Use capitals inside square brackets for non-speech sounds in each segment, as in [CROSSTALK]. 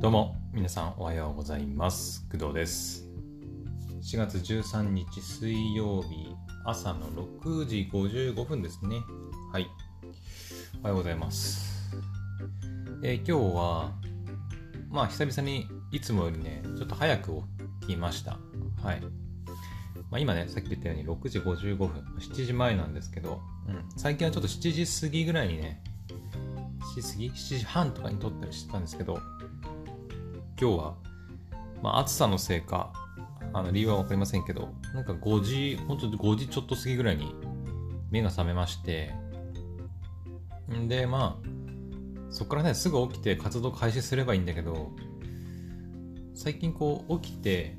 どうも、皆さんおはようございます。工藤です。4月13日水曜日朝の6時55分ですね。はい。おはようございます。えー今日は、まあ久々にいつもよりね、ちょっと早く起きました。はい。まあ、今ね、さっき言ったように6時55分、7時前なんですけど、うん、最近はちょっと7時過ぎぐらいにね、7時過ぎ ?7 時半とかに撮ったりしてたんですけど、今日は、まあ、暑さのせいか、あの理由は分かりませんけど、なんか5時、本当5時ちょっと過ぎぐらいに目が覚めまして、んで、まあ、そこからね、すぐ起きて活動開始すればいいんだけど、最近こう起きて、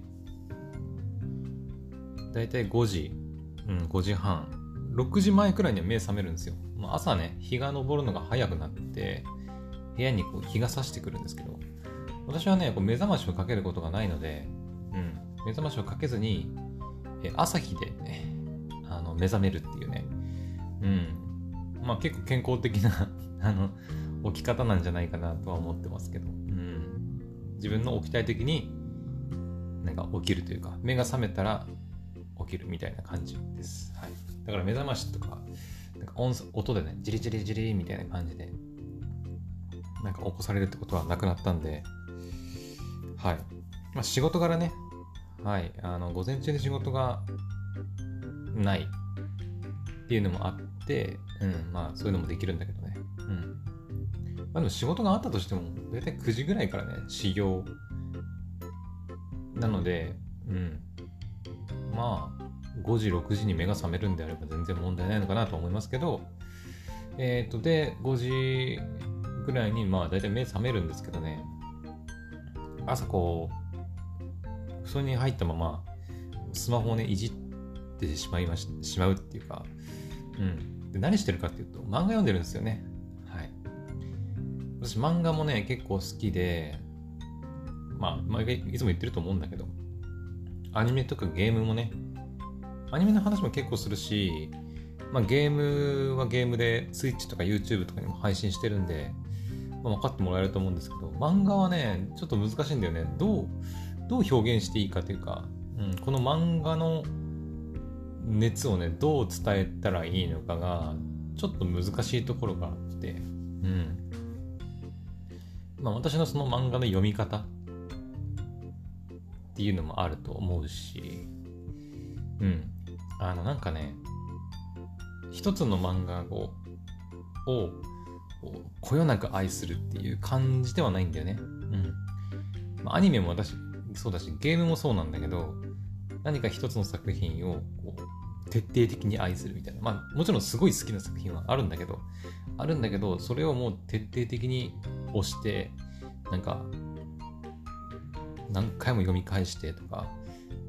だいたい5時、うん、5時半、6時前くらいには目覚めるんですよ。まあ、朝ね、日が昇るのが早くなって、部屋にこう日が差してくるんですけど、私はね、こう目覚ましをかけることがないので、うん、目覚ましをかけずに、え朝日で、[LAUGHS] あの目覚めるっていうね、うん、まあ結構健康的な [LAUGHS] あの起き方なんじゃないかなとは思ってますけど、うん、自分の起きたい時になんか起きるというか、目が覚めたら起きるみたいな感じです。はい、だから目覚ましとか、なんか音音でね、ジリジリジリみたいな感じで、なんか起こされるってことはなくなったんで、はい。まあ、仕事柄ね、はい、あの、午前中で仕事がないっていうのもあって、うん、まあ、そういうのもできるんだけどね。うん。まあ、でも仕事があったとしても、だいたい9時ぐらいからね、始業なので、うん。まあ、5時、6時に目が覚めるんであれば全然問題ないのかなと思いますけど、えっ、と、で、5時ぐらいに、まあ、だいたい目覚めるんですけどね、朝こう、布団に入ったまま、スマホをね、いじってしまいまししまうっていうか、うん。で、何してるかっていうと、漫画読んでるんですよね。はい。私、漫画もね、結構好きで、まあ、毎回いつも言ってると思うんだけど、アニメとかゲームもね、アニメの話も結構するし、まあ、ゲームはゲームで、スイッチとか YouTube とかにも配信してるんで、まあ、分かってもらえると思うんですけど、漫画はね、ちょっと難しいんだよね。どう、どう表現していいかというか、うん、この漫画の熱をね、どう伝えたらいいのかが、ちょっと難しいところがあって、うん。まあ私のその漫画の読み方っていうのもあると思うし、うん。あの、なんかね、一つの漫画を、をこうこよなく愛するっていう感じではないんだよね。うん。まあ、アニメも私、そうだし、ゲームもそうなんだけど、何か一つの作品をこう徹底的に愛するみたいな。まあ、もちろんすごい好きな作品はあるんだけど、あるんだけど、それをもう徹底的に押して、なんか、何回も読み返してとか、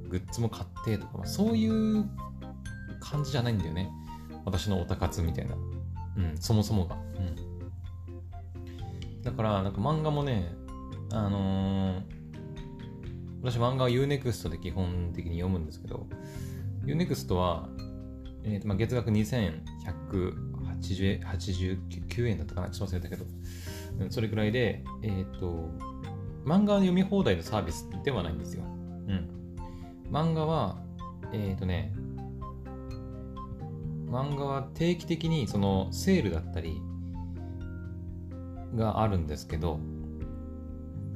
グッズも買ってとか、まあ、そういう感じじゃないんだよね。私のオタ活みたいな。うん、そもそもが。うん。だから、なんか漫画もね、あのー私漫画は Unext で基本的に読むんですけど、Unext は、えーとまあ、月額2189円だったかなちょっと忘れたけど、うんそれくらいで、えっ、と、漫画の読み放題のサービスではないんですよ。うん。漫画は、えっ、とね、漫画は定期的にそのセールだったりがあるんですけど、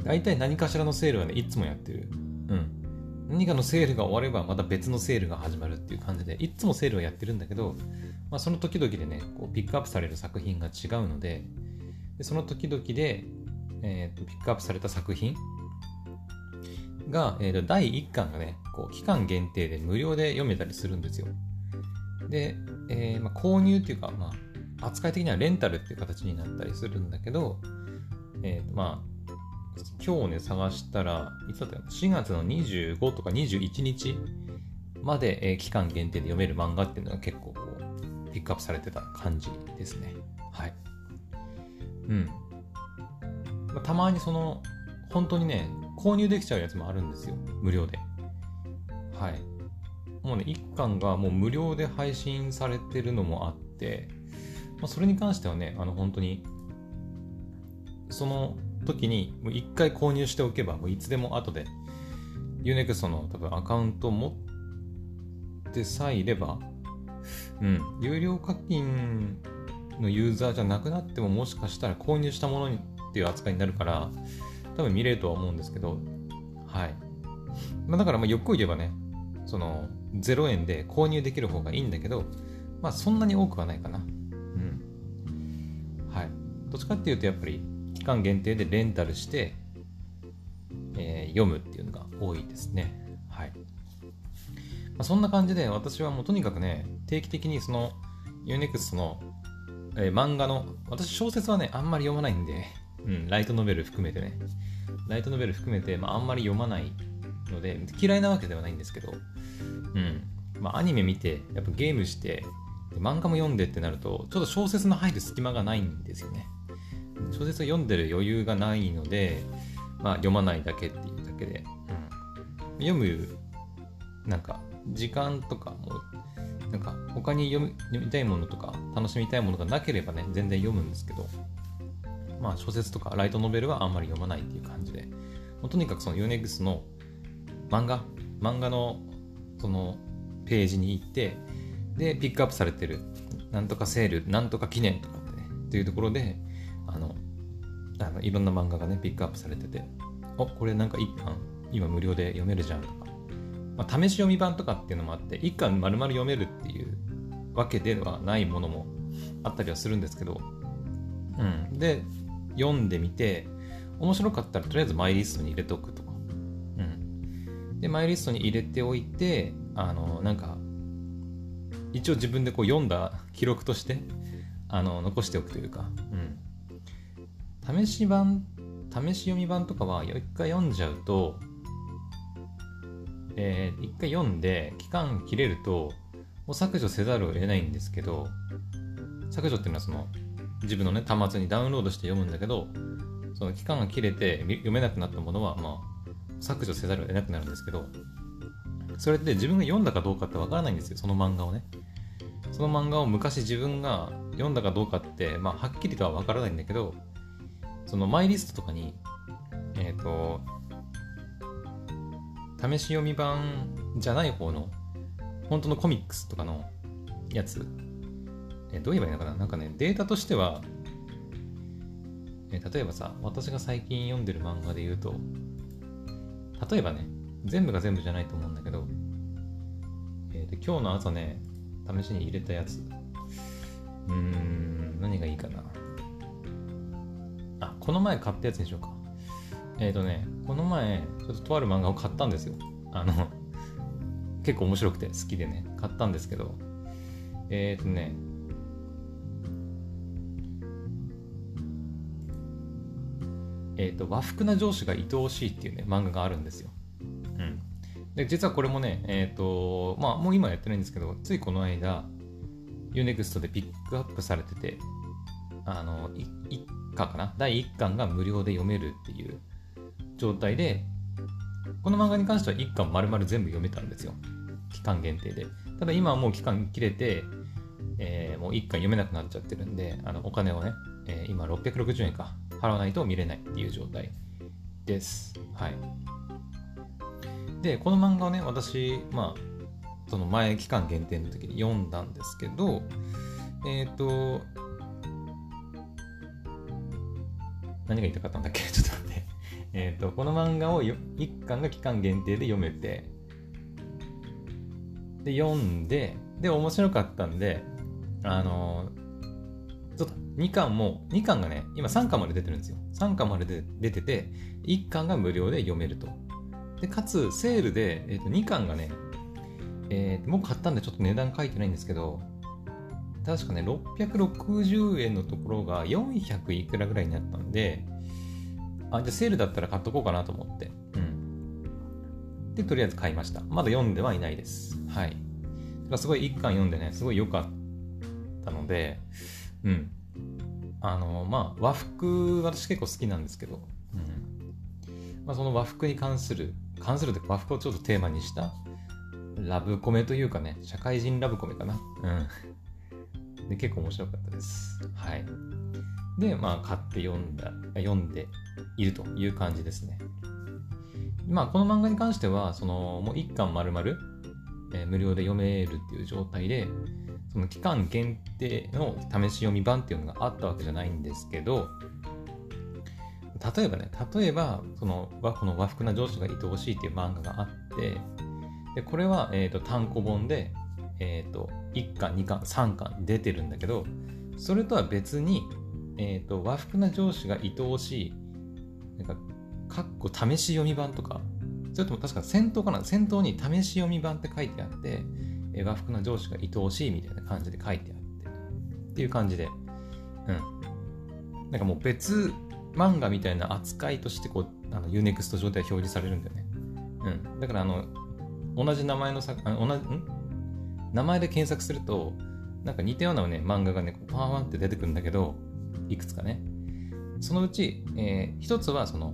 大体何かしらのセールはね、いつもやってる。うん。何かのセールが終わればまた別のセールが始まるっていう感じで、いつもセールをやってるんだけど、まあ、その時々でね、こうピックアップされる作品が違うので、でその時々で、えーとピックアップされた作品が、えーと第1巻がね、こう期間限定で無料で読めたりするんですよ。で、えーまあ、購入っていうか、まあ、扱い的にはレンタルっていう形になったりするんだけど、えーまあ、今日ね、探したら、いつだったかな ?4 月の25とか21日まで、えー期間限定で読める漫画っていうのが結構こう、ピックアップされてた感じですね。はい。うん。まあたまにその、本当にね、購入できちゃうやつもあるんですよ。無料で。はい。もうね、1巻がもう無料で配信されてるのもあって、まあ、それに関してはね、あの本当に、その時にもう一回購入しておけばもういつでも後で Unext の多分アカウントを持ってさえいればうん有料課金のユーザーじゃなくなってももしかしたら購入したものにっていう扱いになるから多分見れるとは思うんですけどはい、まあ、だからまあよく言えばねその0円で購入できる方がいいんだけどまあそんなに多くはないかな。どっちかっていうとやっぱり期間限定でレンタルして、えー、読むっていうのが多いですね。はい、まあ、そんな感じで私はもうとにかくね定期的にその Unext のえー、漫画の、私小説はね、あんまり読まないんで、うん、ライトノベル含めてね、ライトノベル含めて、まあ、あんまり読まないので、嫌いなわけではないんですけど、うん、まあ、アニメ見て、やっぱゲームして、漫画も読んでってなると、ちょっと小説の入る隙間がないんですよね。小説を読んでる余裕がないので、まあ、読まないだけっていうだけで、うん、読む、なんか、時間とかもなんか他に読み読みたいものとか楽しみたいものがなければね全然読むんですけどまあ小説とかライトノベルはあんまり読まないっていう感じで。もうとにかくその UNEX の漫画漫画のそのページに行ってでピックアップされてる。なんとかセールなんとか記念とかってねっていうところであのいろんな漫画がねピックアップされてておこれなんか一巻今無料で読めるじゃんとかまあ、試し読み版とかっていうのもあって、一巻丸々読めるっていうわけではないものもあったりはするんですけど、うん。で、読んでみて、面白かったらとりあえずマイリストに入れておくとか。うん。で、マイリストに入れておいて、あの、なんか、一応自分でこう読んだ記録として、あの、残しておくというか、うん。試し版、試し読み版とかは一回読んじゃうと、えー、回読んで期間切れるともう削除せざるを得ないんですけど削除っていうのはその自分のね端末にダウンロードして読むんだけどその期間が切れて読めなくなったものはまあ削除せざるを得なくなるんですけどそれって自分が読んだかどうかってわからないんですよその漫画をね。その漫画を昔自分が読んだかどうかって、まあ、はっきりとはわからないんだけどそのマイリストとかにえっ、ー、と試し読み版じゃない方の本当のコミックスとかのやつえどう言えばいいのかな？なんかねデータとしてはえ例えばさ私が最近読んでる漫画で言うと例えばね全部が全部じゃないと思うんだけど、えー、で今日の朝ね試しに入れたやつ。うーん何がいいかな？この前買ったやつにしようかえっ、ー、とね、この前、ちょっととある漫画を買ったんですよ。あの、結構面白くて好きでね、買ったんですけど、えっ、ー、とね、えっ、ー、と、和服な上司が愛おしいっていうね、漫画があるんですよ。うん。で、実はこれもね、えっ、ー、と、まあ、もう今やってないんですけど、ついこの間、Unext でピックアップされてて、あの、1巻かな？第1巻が無料で読めるっていう状態で、この漫画に関しては1巻丸々全部読めたんですよ。期間限定で。ただ今はもう期間切れて、えー、もう1巻読めなくなっちゃってるんで、あのお金をね、えー、今660円か払わないと見れないっていう状態です。はい。で、この漫画をね、私、まあ、その前期間限定の時に読んだんですけど、えっ、ー、と、何が言いたかったんだっけ？[LAUGHS] ちょっと待って。えっ、と、この漫画を1巻が期間限定で読めて、で、読んで、で、面白かったんで、あのー、ちょっと2巻も、2巻がね、今3巻まで出てるんですよ。3巻まで出てて、1巻が無料で読めると。で、かつ、セールで、えー、と2巻がね、えー、もう買ったんでちょっと値段書いてないんですけど、確かね、660円のところが400いくらぐらいになったんで、あ、じゃあセールだったら買っとこうかなと思って。うん。で、とりあえず買いました。まだ読んではいないです。はい。すごい一巻読んでね、すごい良かったので、うん。あの、まあ、和服、私結構好きなんですけど、うん。まあ、その和服に関する、関すると和服をちょっとテーマにしたラブコメというかね、社会人ラブコメかな。うん。で、結構面白かったです。はい。で、まあ、買って読んだ、読んでいるという感じですね。まあ、この漫画に関しては、その、もう一巻丸々、えー、無料で読めるっていう状態で、その期間限定の試し読み版っていうのがあったわけじゃないんですけど、例えばね、例えば、その、この和服な上司が愛おしいっていう漫画があって、で、これは、えっ、ー、と、単行本で、え、ー、と、1巻、2巻、3巻出てるんだけど、それとは別に、え、ー、と、和服な上司が愛おしい、なんか、かっこ試し読み版とか、それとも確か先頭かな先頭に試し読み版って書いてあって、えー、和服な上司が愛おしいみたいな感じで書いてあって、っていう感じで、うん。なんかもう別漫画みたいな扱いとしてこう、あの Unext 上では表示されるんだよね。うん。だからあの、同じ名前の作、あ同じ、ん名前で検索すると、なんか似たようなね、漫画がね、パワーワンって出てくるんだけど、いくつかね。そのうち、えー、一つはその、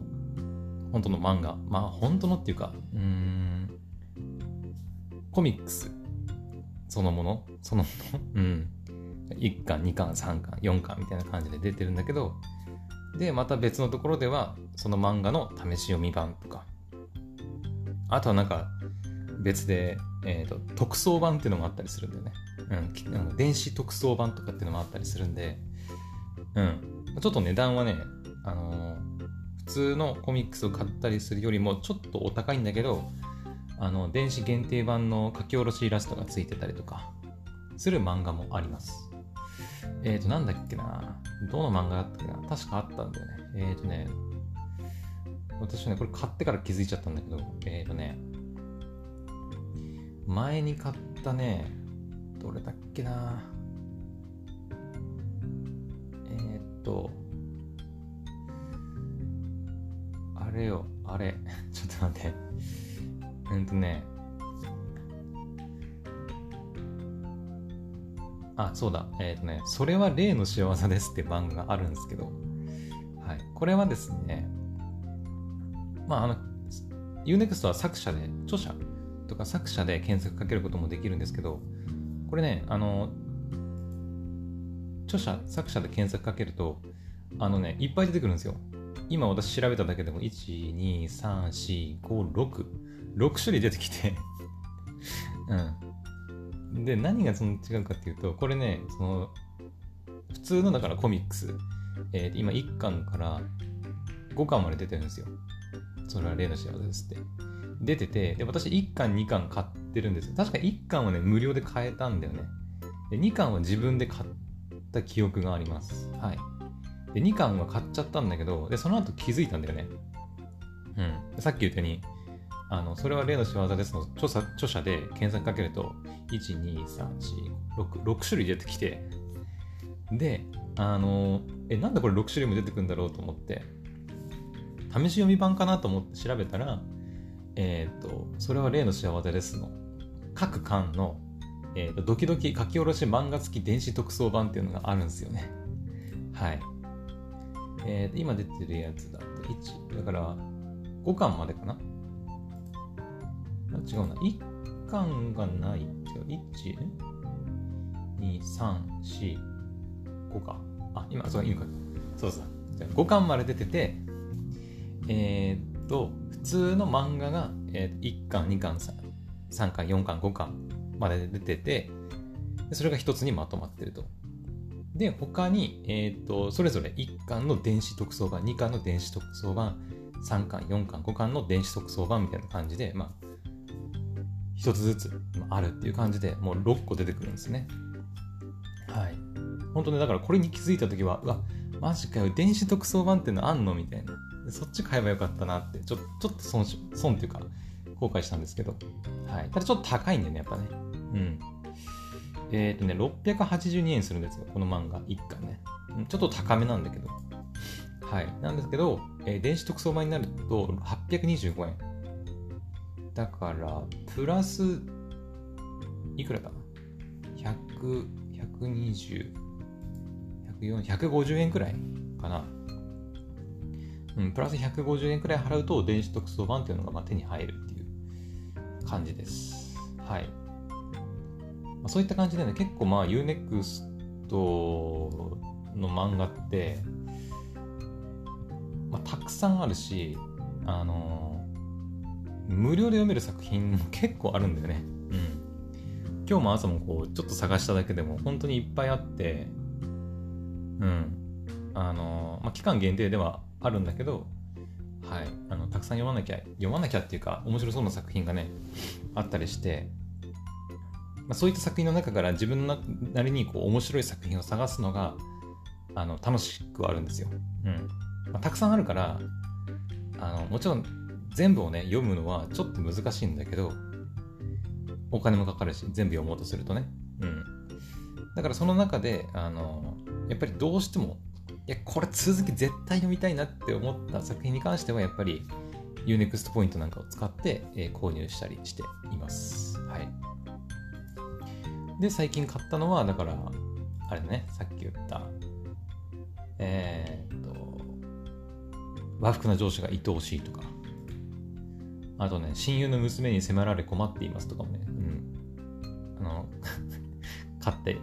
本当の漫画。まあ、本当のっていうか、うん、コミックスそのものそのもの [LAUGHS] うん。1巻、2巻、3巻、4巻みたいな感じで出てるんだけど、で、また別のところでは、その漫画の試し読み版とか、あとはなんか、別で、えーと、特装版っていうのもあったりするんだよね。うん、電子特装版とかっていうのもあったりするんで、うん、ちょっと値段はね、あのー、普通のコミックスを買ったりするよりもちょっとお高いんだけど、あの電子限定版の書き下ろしイラストがついてたりとかする漫画もあります。えっ、ー、と、なんだっけなどの漫画だったっけな確かあったんだよね。えっ、ー、とね、私はね、これ買ってから気づいちゃったんだけど、えっ、とね、前に買ったね、どれだっけな。えー、っと、あれよ、あれ、[LAUGHS] ちょっと待って。うんとね、あ、そうだ、えっ、とね、それは例の仕業ですって番があるんですけど、はい。これはですね、まあ、あの、Unext は作者で、著者。とか作者で検索かけることもできるんですけど、これね、あの、著者、作者で検索かけると、あのね、いっぱい出てくるんですよ。今私調べただけでも、1、2、3、4、5、6、6種類出てきて [LAUGHS] うん。で、何がその違うかっていうと、これね、その、普通のだからコミックス、えー、今1巻から5巻まで出てるんですよ。それは例の幸せですって。出てて、で、私1巻2巻買ってるんですよ。確か1巻はね、無料で買えたんだよね。で、2巻は自分で買った記憶があります。はい。で、2巻は買っちゃったんだけど、で、その後気づいたんだよね。うん。さっき言ったように、あの、それは例の仕業ですの著者著者で検索かけると、1、2、3、4、6、6種類出てきて、で、あの、え、なんでこれ6種類も出てくるんだろうと思って、試し読み版かなと思って調べたら、えっ、ー、と、それは例の幸せですの各巻の、えーと、ドキドキ書き下ろし漫画付き電子特装版っていうのがあるんですよね。はい。えー、今出てるやつだと1、だから5巻までかな？違うな。1巻がない。違う。1、2、3、4、5か。あ、今、そう、今か。そうそう。じゃ5巻まで出てて、えー、っと、通の漫画が、えー、1巻、2巻、3巻、4巻、5巻まで出てて、それが一つにまとまってると。で、他に、え、ー、と、それぞれ1巻の電子特装版、2巻の電子特装版、3巻、4巻、5巻の電子特装版みたいな感じで、まあ、一つずつあるっていう感じで、もう6個出てくるんですね。はい。本当ね、だからこれに気づいたときは、うわ、マジかよ、電子特装版っていうのあんのみたいな。そっち買えばよかったなって、ちょちょっと損し、損っていうか、後悔したんですけど。はい。ただちょっと高いんだよね、やっぱね。うん。えっ、ー、とね、682円するんですよ、この漫画、1巻ね。ちょっと高めなんだけど。はい。なんですけど、えー、電子特装版になると825円。だから、プラス、いくらだ ?100、120、140、150円くらいかな。うん、プラス150円くらい払うと電子特装版っていうのがまあ手に入るっていう感じです。はい。まあ、そういった感じでね、結構まあ Unext の漫画って、まあ、たくさんあるし、あのー、無料で読める作品も結構あるんだよね。うん。今日も朝もこう、ちょっと探しただけでも本当にいっぱいあって、うん。あのー、まあ、期間限定ではあるんだけど、はい、あのたくさん読まなきゃ読まなきゃっていうか面白そうな作品がねあったりして、まあ、そういった作品の中から自分なりにこう面白い作品を探すのがあの楽しくあるんですよ。うんまあ、たくさんあるからあのもちろん全部をね読むのはちょっと難しいんだけどお金もかかるし全部読もうとするとね。うん、だからその中であのやっぱりどうしてもやこれ続き絶対読みたいなって思った作品に関してはやっぱり Unext ポイントなんかを使って、えー、購入したりしています。はい。で、最近買ったのは、だから、あれね、さっき言った、えー、っと、和服な上司が愛おしいとか、あとね、親友の娘に迫られ困っていますとかもね、うん、あの [LAUGHS] 買って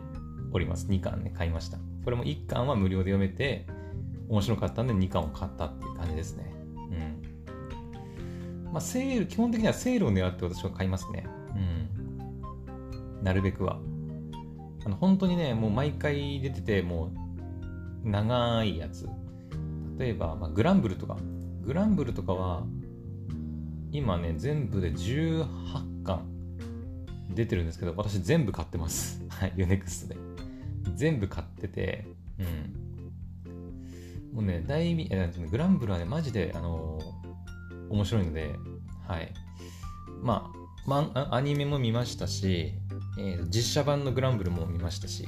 おります。2巻ね、買いました。これも1巻は無料で読めて、面白かったんで2巻を買ったっていう感じですね。うん。まあ、セール、基本的にはセールを狙って私は買いますね。うん。なるべくは。あの、本当にね、もう毎回出てて、もう、長いやつ。例えば、まあ、グランブルとか。グランブルとかは、今ね、全部で18巻出てるんですけど、私全部買ってます。はい、ユネクストで。全部買ってて、うん。もうね、大味、えグランブルはね、マジで、あのー、面白いので、はい。まあ、まあ、アニメも見ましたし、えー、実写版のグランブルも見ましたし、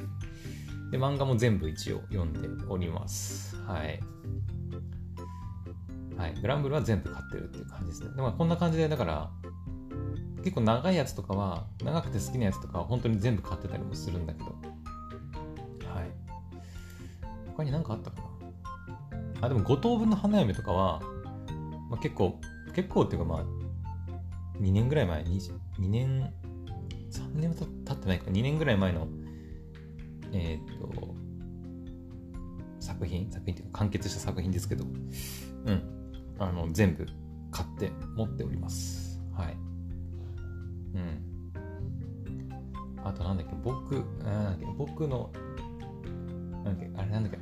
で、漫画も全部一応読んでおります。はい。はい。グランブルは全部買ってるっていう感じですね。でもこんな感じで、だから、結構長いやつとかは、長くて好きなやつとかは本当に全部買ってたりもするんだけど、他に何かあったかな？あ、でも5等分の花嫁とかは、まあ、結構、結構っていうかまあ、2年ぐらい前、2, 2年、3年は経ってないか、2年ぐらい前の、えっ、と、作品？作品っていうか完結した作品ですけど、うん。あの、全部買って持っております。はい。うん。あとなんだっけ、僕、なんだっけ、僕の、なんだっけ、あれなんだっけ、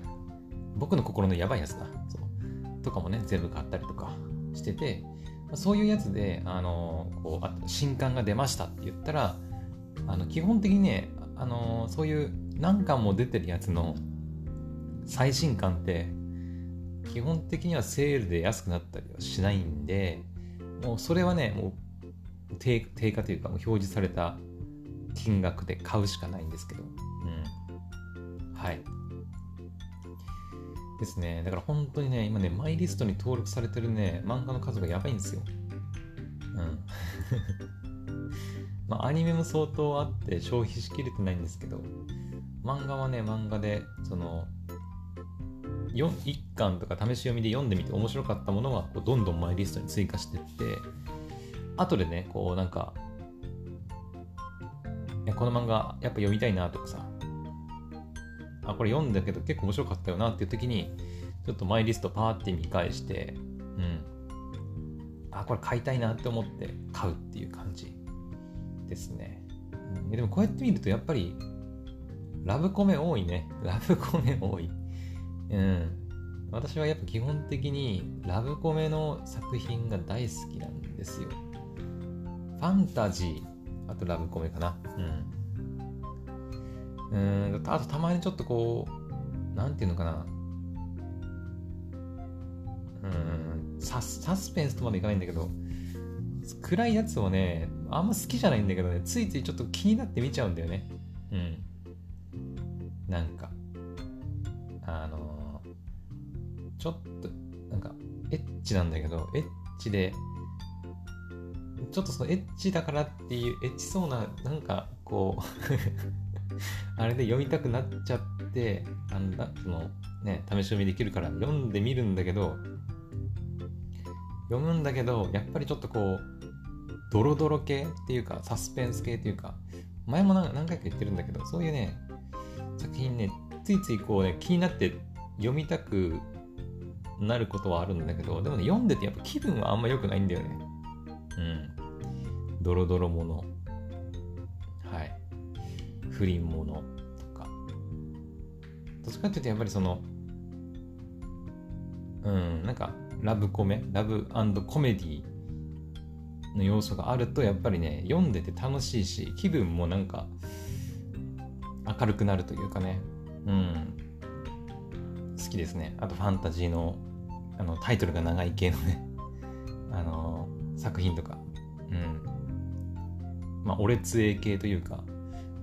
僕の心のやばいやつだ。そうとかもね、全部買ったりとかしてて、そういうやつで、あのこうあ新刊が出ましたって言ったら、あの基本的にね、あのそういう何巻も出てるやつの最新刊って、基本的にはセールで安くなったりはしないんで、もうそれはね、もう定価というか、表示された金額で買うしかないんですけど、うん。はい。ですね。だから本当にね、今ね、マイリストに登録されてるね、漫画の数がやばいんですよ。うん。[LAUGHS] まあ、アニメも相当あって消費しきれてないんですけど、漫画はね、漫画で、その、1巻とか試し読みで読んでみて面白かったものはこうどんどんマイリストに追加してって後でねこうなんかこの漫画やっぱ読みたいなとかさあ、これ読んだけど結構面白かったよなっていう時に、ちょっとマイリストパーって見返して、うん。あ、これ買いたいなって思って買うっていう感じですね。うん、でもこうやって見るとやっぱり、ラブコメ多いね。ラブコメ多い。うん。私はやっぱ基本的にラブコメの作品が大好きなんですよ。ファンタジー、あとラブコメかな。うん。うん、あとたまにちょっとこう、なんていうのかな。うん、ササスペンスとまでいかないんだけど、暗いやつをね、あんま好きじゃないんだけどね、ついついちょっと気になって見ちゃうんだよね。うん。なんか、あのー、ちょっと、なんか、エッチなんだけど、エッチで、ちょっとそのエッチだからっていう、エッチそうな、なんか、こうあれで読みたくなっちゃって、あんだ、その、ね、試し読みできるから読んでみるんだけど、読むんだけど、やっぱりちょっとこう、ドロドロ系っていうか、サスペンス系っていうか、前も何回か言ってるんだけど、そういうね、作品ね、ついついこうね、気になって読みたくなることはあるんだけど、でもね、読んでてやっぱ気分はあんま良くないんだよね。うん。ドロドロもの。不倫ものとか。どっちかっていうとやっぱりその、うん、なんか、ラブコメ、ラブコメディの要素があると、やっぱりね、読んでて楽しいし、気分もなんか、明るくなるというかね、うん、好きですね。あと、ファンタジーの、あの、タイトルが長い系のね、[LAUGHS] あの作品とか、うん。まあ、オレツエ系というか、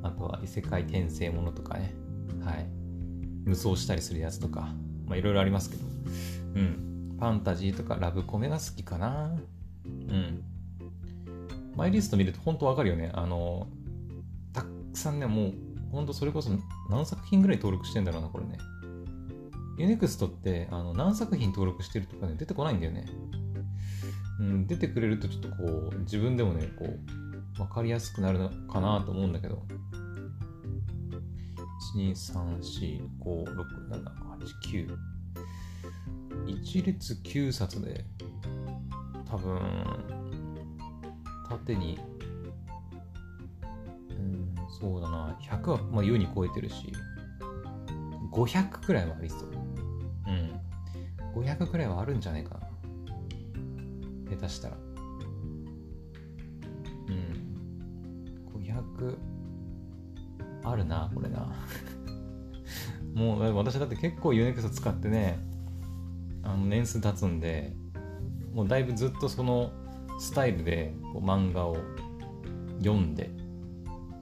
あとは異世界転生ものとかね、はい。無双したりするやつとか、まあ、いろいろありますけど、うん。ファンタジーとかラブコメが好きかな。うん。マイリスト見ると本当わかるよね。あの、たくさんね、もう、ほんとそれこそ何作品ぐらい登録してんだろうな、これね。ユネクストってあの何作品登録してるとかね、出てこないんだよね。うん、出てくれるとちょっとこう、自分でもね、こう、わかりやすくなるのかなと思うんだけど。1、2、3、4、5、6、7、8、9。1列9冊で、多分、縦に、うん、そうだな、100は、まあ、優に超えてるし、500くらいはありそう。うん。500くらいはあるんじゃないかな。下手したら。うん。500、あるな、これな。[LAUGHS] もう、私だって結構 UNEXT 使ってね、あの年数経つんで、もうだいぶずっとそのスタイルでこう漫画を読んで、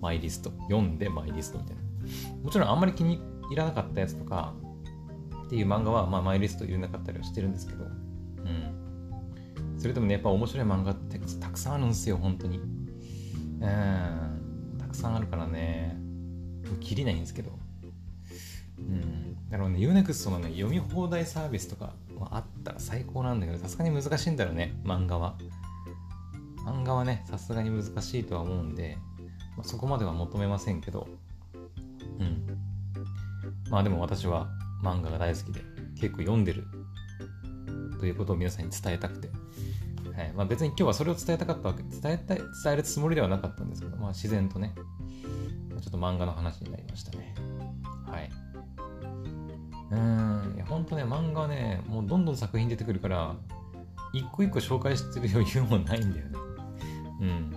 マイリスト、読んでマイリストみたいな。もちろんあんまり気に入らなかったやつとかっていう漫画は、まあ、マイリスト入れなかったりはしてるんですけど、うん。それでもね、やっぱ面白い漫画ってたくさんあるんですよ、本当に。うん。たくさんあるからね、切りないんですけど。うん。だからね、UNEXT のね、読み放題サービスとかあったら最高なんだけど、さすがに難しいんだろうね、漫画は。漫画はね、さすがに難しいとは思うんで、まあ、そこまでは求めませんけど、うん。まあでも私は漫画が大好きで、結構読んでるということを皆さんに伝えたくて、はいまあ、別に今日はそれを伝えたかったわけ伝えたい伝えるつもりではなかったんですけど、まあ、自然とねちょっと漫画の話になりましたね。はい。うん。いや本当ね漫画はねもうどんどん作品出てくるから一個一個紹介してる余裕もないんだよね。うん。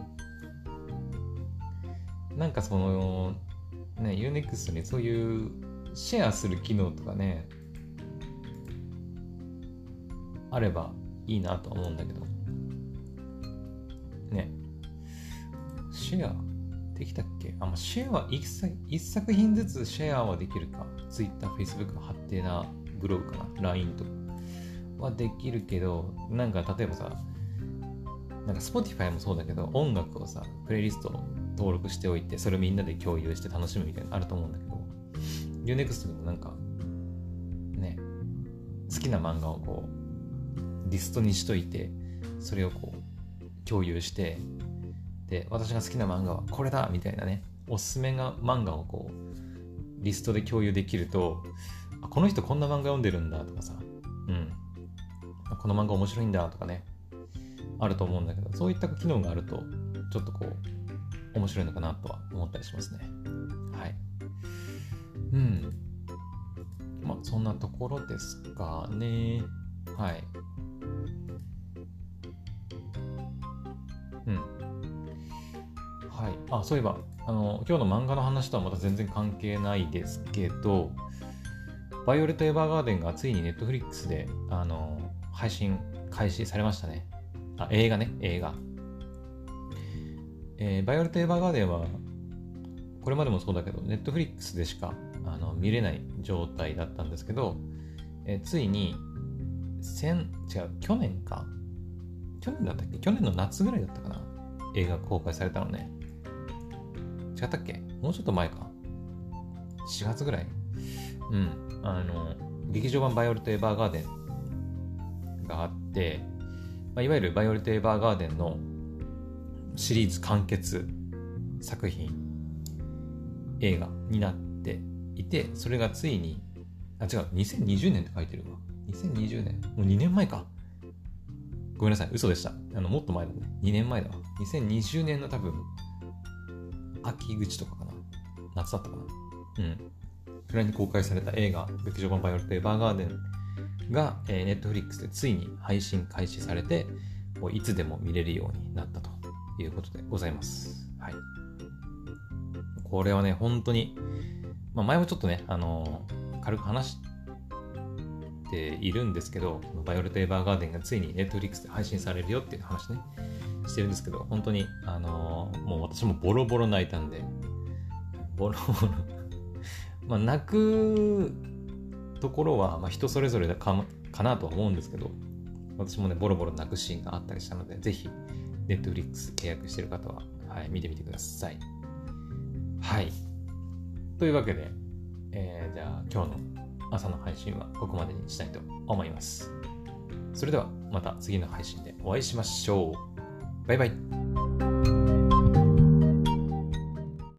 なんかそのね UNEXT にそういうシェアする機能とかねあればいいなと思うんだけど。ね。シェア？できたっけ？あ、まあ、シェアは一作一作品ずつシェアはできるか。Twitter、Facebook の、ハテナ、ブログかな ?LINE と。かはできるけどなんか例えばさなんか Spotify もそうだけど音楽をさプレイリスト登録しておいてそれをみんなで共有して楽しむみたいなのあると思うんだけど Unext でもなんかね好きな漫画をこうリストにしといてそれをこう共有してで私が好きな漫画はこれだみたいなねおすすめが漫画をこうリストで共有できるとあこの人こんな漫画読んでるんだとかさうんこの漫画面白いんだとかねあると思うんだけどそういった機能があるとちょっとこう面白いのかなとは思ったりしますねはいうん。まあ、そんなところですかね。はい。い。あ、そういえば、あの、今日の漫画の話とはまた全然関係ないですけど、バイオレット・エヴァーガーデンがついにネットフリックスで、あの、配信開始されましたね。あ、映画ね、映画。えー、バイオレット・エヴァーガーデンは、これまでもそうだけど、ネットフリックスでしかあの見れない状態だったんですけど、えついに先違う去年か去年だったっけ？去年の夏ぐらいだったかな映画公開されたのね違ったっけ？もうちょっと前か4月ぐらい？うんあの劇場版バイオレット・エヴァーガーデンがあって、まあ、いわゆるバイオレット・エヴァーガーデンのシリーズ完結作品映画になっていて、それがついに、あ、違う、2020年って書いてるわ。2020年。もう2年前か。ごめんなさい、嘘でした。あの、もっと前だね。2年前だわ。2020年の多分、秋口とかかな。夏だったかな。うん。それに公開された映画、劇場版バイオレット・エヴァーガーデンが、えー、ネットフリックスでついに配信開始されて、もういつでも見れるようになったということでございます。はい。これはね、本当に、まあ、前もちょっとね、あのー、軽く話しているんですけど、バイオレット・エヴァーガーデンがついにネットフリックスで配信されるよっていう話ね、してるんですけど、本当に、あのー、もう私もボロボロ泣いたんで、ボロボロ [LAUGHS] まあ、泣くところは、まあ、人それぞれかかなとは思うんですけど、私もね、ボロボロ泣くシーンがあったりしたので、ぜひ、ネットフリックス契約してる方は、はい、見てみてください。はい。というわけで、えー、じゃあ今日の朝の配信はここまでにしたいと思います。それではまた次の配信でお会いしましょう。バイバイ。